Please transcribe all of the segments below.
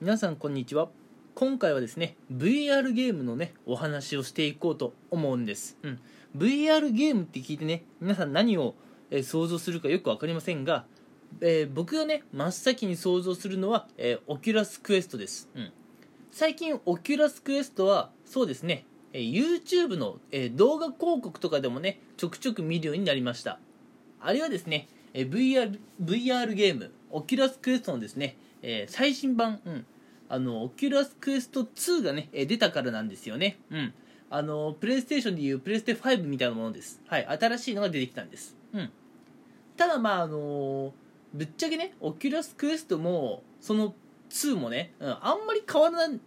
皆さんこんにちは。今回はですね VR ゲームのねお話をしていこうと思うんです、うん、VR ゲームって聞いてね皆さん何を、え、想像するかよく分かりませんが、えー、僕がね真っ先に想像するのは、えー、オキュラスクエストです、うん、最近オキュラスクエストはそうですね、え YouTube の、え動画広告とかでもねちょくちょく見るようになりました。あるいはですね、え VR, VR ゲームオキュラスクエストのですねえー、最新版、うん、あの、オキュラスクエスト2がね、え出たからなんですよね。うん。あの、プレイステーションでいうプレステ5みたいなものです。はい。新しいのが出てきたんです。うん。ただ、まあ、あのぶっちゃけね、オキュラスクエストも、その2もね、うん、あんまり変わらない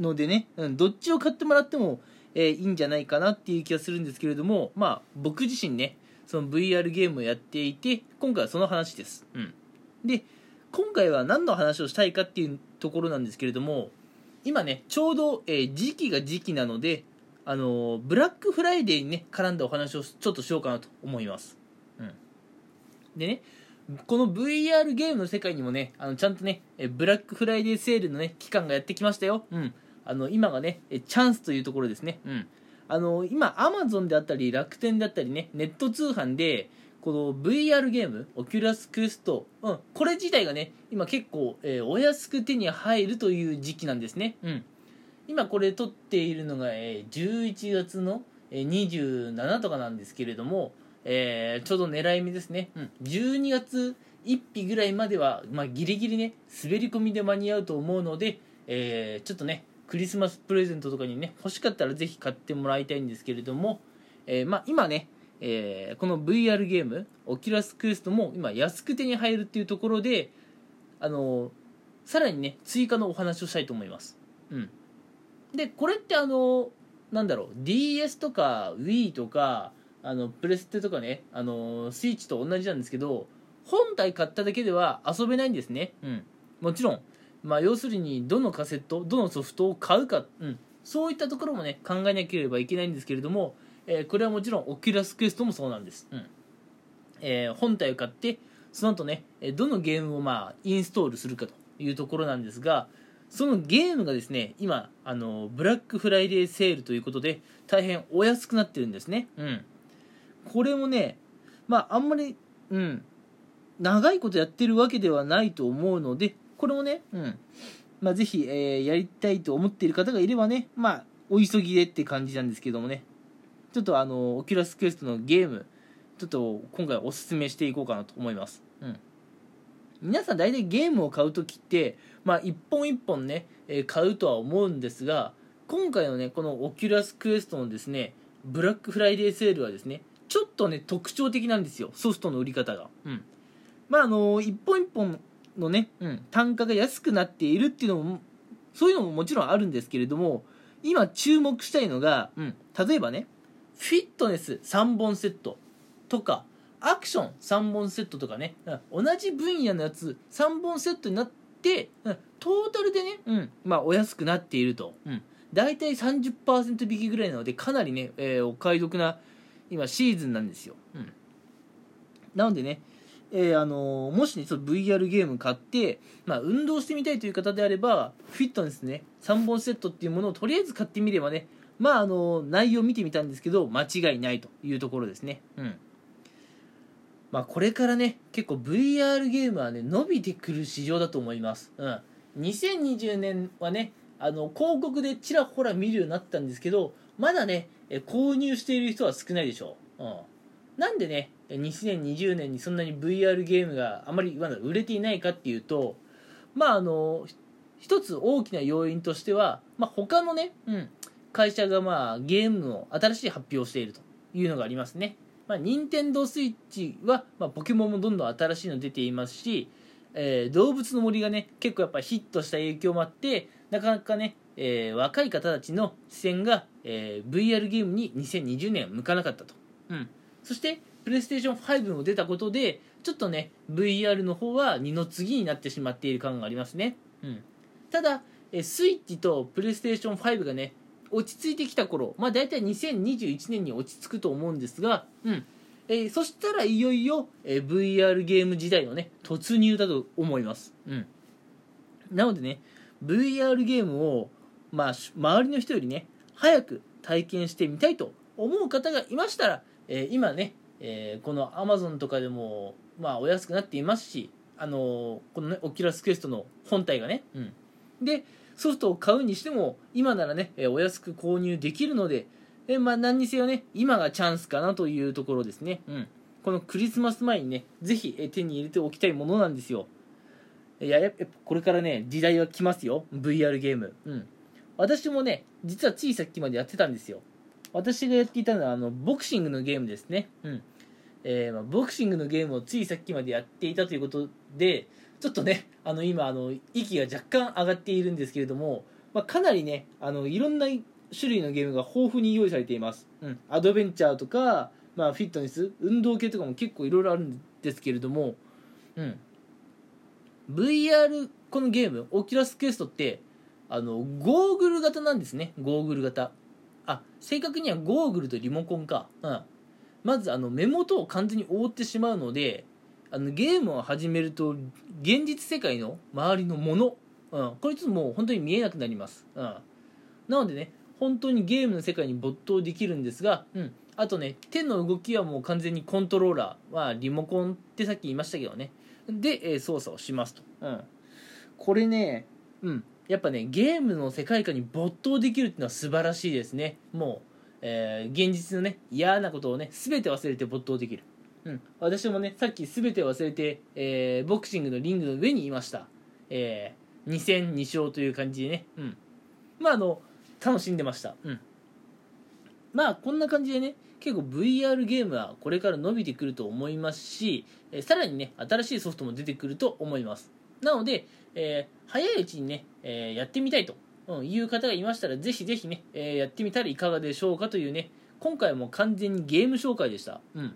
のでね、うん、どっちを買ってもらっても、えー、いいんじゃないかなっていう気がするんですけれども、まあ、僕自身ね、その VR ゲームをやっていて、今回はその話です。うん。で、今回は何の話をしたいかっていうところなんですけれども今ねちょうど、えー、時期が時期なのであのー、ブラックフライデーにね絡んだお話をちょっとしようかなと思います、うん、でねこの VR ゲームの世界にもねあのちゃんとねブラックフライデーセールのね期間がやってきましたよ、うん、あの今がねチャンスというところですね、うん、あの今 Amazon であったり楽天であったりねネット通販でこの VR ゲーム、オキュラスクエスト、うん、これ自体がね、今結構、えー、お安く手に入るという時期なんですね。うん。今これ撮っているのが、えー、11月の、えー、27とかなんですけれども、えー、ちょうど狙い目ですね。うん。12月1日ぐらいまでは、まあ、ギリギリね、滑り込みで間に合うと思うので、えー、ちょっとね、クリスマスプレゼントとかにね、欲しかったらぜひ買ってもらいたいんですけれども、えー、まあ、今ね、えー、この VR ゲームオキュラスクエストも今安く手に入るっていうところであのさらにね追加のお話をしたいと思います。うん。でこれってあのなんだろう DS とか Wii とかあのプレステとかねあのスイッチと同じなんですけど本体買っただけでは遊べないんですね。うん。もちろん。まあ要するにどのカセットどのソフトを買うか、うん、そういったところもね考えなければいけないんですけれどもえー、これはもちろんオキュラスクエストもそうなんです、うん。えー、本体を買ってその後ねどのゲームをまあインストールするかというところなんですがそのゲームがですね今あのブラックフライデーセールということで大変お安くなってるんですね。うん。これもねまああんまりうん長いことやってるわけではないと思うのでこれもねうん。まあぜひ、えー、やりたいと思っている方がいればねまあお急ぎでって感じなんですけどもね。ちょっとあのオキュラスクエストのゲームちょっと今回おすすめしていこうかなと思います、うん、皆さん大体ゲームを買う時ってまあ一本一本ね、買うとは思うんですが今回のねこのオキュラスクエストのですねブラックフライデーセールはですねちょっとね特徴的なんですよソフトの売り方が。うん。まああの一本一本のね、うん、単価が安くなっているっていうのもそういうのももちろんあるんですけれども今注目したいのが、うん、例えばねフィットネス3本セットとかアクション3本セットとかね。同じ分野のやつ3本セットになってトータルでね、うん。まあ、お安くなっていると、うん、大体30%引きぐらいなのでかなりね、えー、お買い得な今シーズンなんですよ、うん、なのでねえー、あのー、もしね、ちょ VR ゲーム買って、まあ、運動してみたいという方であれば、フィットネスね、3本セットっていうものをとりあえず買ってみればね、まああの内容を見てみたんですけど間違いないというところですね。うん。まあこれからね結構 VR ゲームはね伸びてくる市場だと思います。うん。2020年はねあの広告でちらほら見るようになったんですけどまだね購入している人は少ないでしょう、うん、なんでね2020年にそんなに VR ゲームがあまりまだ売れていないかっていうとまああの一つ大きな要因としては、まあ、他のね、うん、会社がまあゲームの新しい発表をしているというのがありますね。まあ、任天堂スイッチは、まあ、ポケモンもどんどん新しいの出ていますし、えー、動物の森がね結構やっぱヒットした影響もあってなかなかね、えー、若い方たちの視線が、えー、VR ゲームに2020年向かなかったと、うん、そしてプレイステーション5も出たことでちょっとね VR の方は二の次になってしまっている感がありますね、うん、ただえスイッチとプレイステーション5がね落ち着いてきた頃、まあ、大体2021年に落ち着くと思うんですが、うん。えー、そしたらいよいよ、えー、VR ゲーム時代のね突入だと思います、うん、なのでね VR ゲームを、まあ、周りの人よりね早く体験してみたいと思う方がいましたら、えー、今ね、えー、この Amazon とかでも、まあ、お安くなっていますしあのこのねオキュラスクエストの本体がね、うん、でソフトを買うにしても今ならね、お安く購入できるので、えまあ、何にせよね今がチャンスかなというところですね、うん、このクリスマス前にねぜひ手に入れておきたいものなんですよ。いややっぱこれからね時代は来ますよ。VR ゲーム。うん。私もね実はついさっきまでやってたんですよ。私がやっていたのはあのボクシングのゲームですね。うん。えー、まあ、ボクシングのゲームをついさっきまでやっていたということでちょっとねあの今あの息が若干上がっているんですけれども、まあ、かなりねあのいろんな種類のゲームが豊富に用意されています、うん、アドベンチャーとか、まあ、フィットネス運動系とかも結構いろいろあるんですけれども、うん、VR このゲームオキュラスクエストってあのゴーグル型なんですね。ゴーグル型。あ正確にはゴーグルとリモコンか、うん、まずあの目元を完全に覆ってしまうのであのゲームを始めると現実世界の周りのもの、うん、これちょっともう本当に見えなくなります、うん、なのでね本当にゲームの世界に没頭できるんですが、うん、あとね手の動きはもう完全にコントローラーはリモコンってさっき言いましたけどね。で、えー、操作をしますと、うん、これねうん。やっぱねゲームの世界観に没頭できるっていうのは素晴らしいですね。もうえー、現実のね嫌なことをね全て忘れて没頭できる、うん、私もねさっき全て忘れて、えー、ボクシングのリングの上にいました、えー、2戦2勝という感じでね、うん、まああの楽しんでました、うん、まあこんな感じでね結構 VR ゲームはこれから伸びてくると思いますし、えー、さらにね新しいソフトも出てくると思います。なので、えー、早いうちにね、えー、やってみたいとうん、いう方がいましたら、ぜひぜひね、えー、やってみたらいかがでしょうかというね、今回も完全にゲーム紹介でした。うん。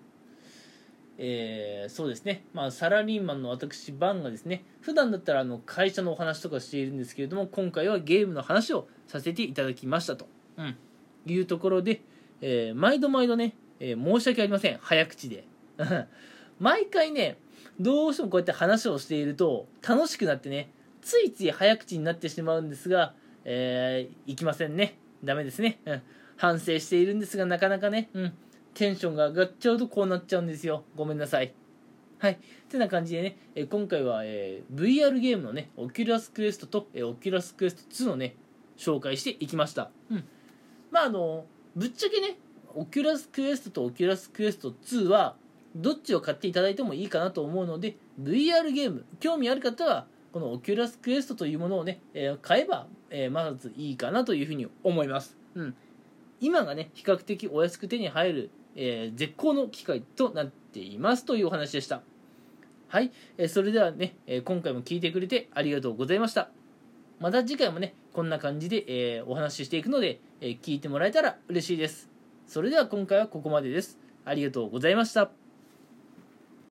えー、そうですね、まあ、サラリーマンの私、バンがですね、普段だったらあの会社のお話とかしているんですけれども、今回はゲームの話をさせていただきましたと、うん、いうところで、えー、毎度毎度ね、えー、申し訳ありません、早口で。毎回ね、どうしてもこうやって話をしていると楽しくなってね、ついつい早口になってしまうんですが、えー、いけませんね。ダメですね。うん。反省しているんですが、なかなかね、うん。テンションが上がっちゃうとこうなっちゃうんですよ。ごめんなさい。はい。てな感じでね、え今回は、えー、VR ゲームのね、オキュラスクエストと、えー、オキュラスクエスト2のね、紹介していきました。うん。まあ、あの、ぶっちゃけね、 Oculus Quest と Oculus Quest 2は、どっちを買っていただいてもいいかなと思うので、VR ゲーム、興味ある方は、この Oculus Quest というものをね、えー、買えば、えー、まずいいかなというふうに思います。うん。今がね、比較的お安く手に入る、えー、絶好の機会となっていますというお話でした。はい。えー、それではね、えー、今回も聞いてくれてありがとうございました。また次回もね、こんな感じで、え、お話ししていくので、え、聞いてもらえたら嬉しいです。それでは今回はここまでです。ありがとうございました。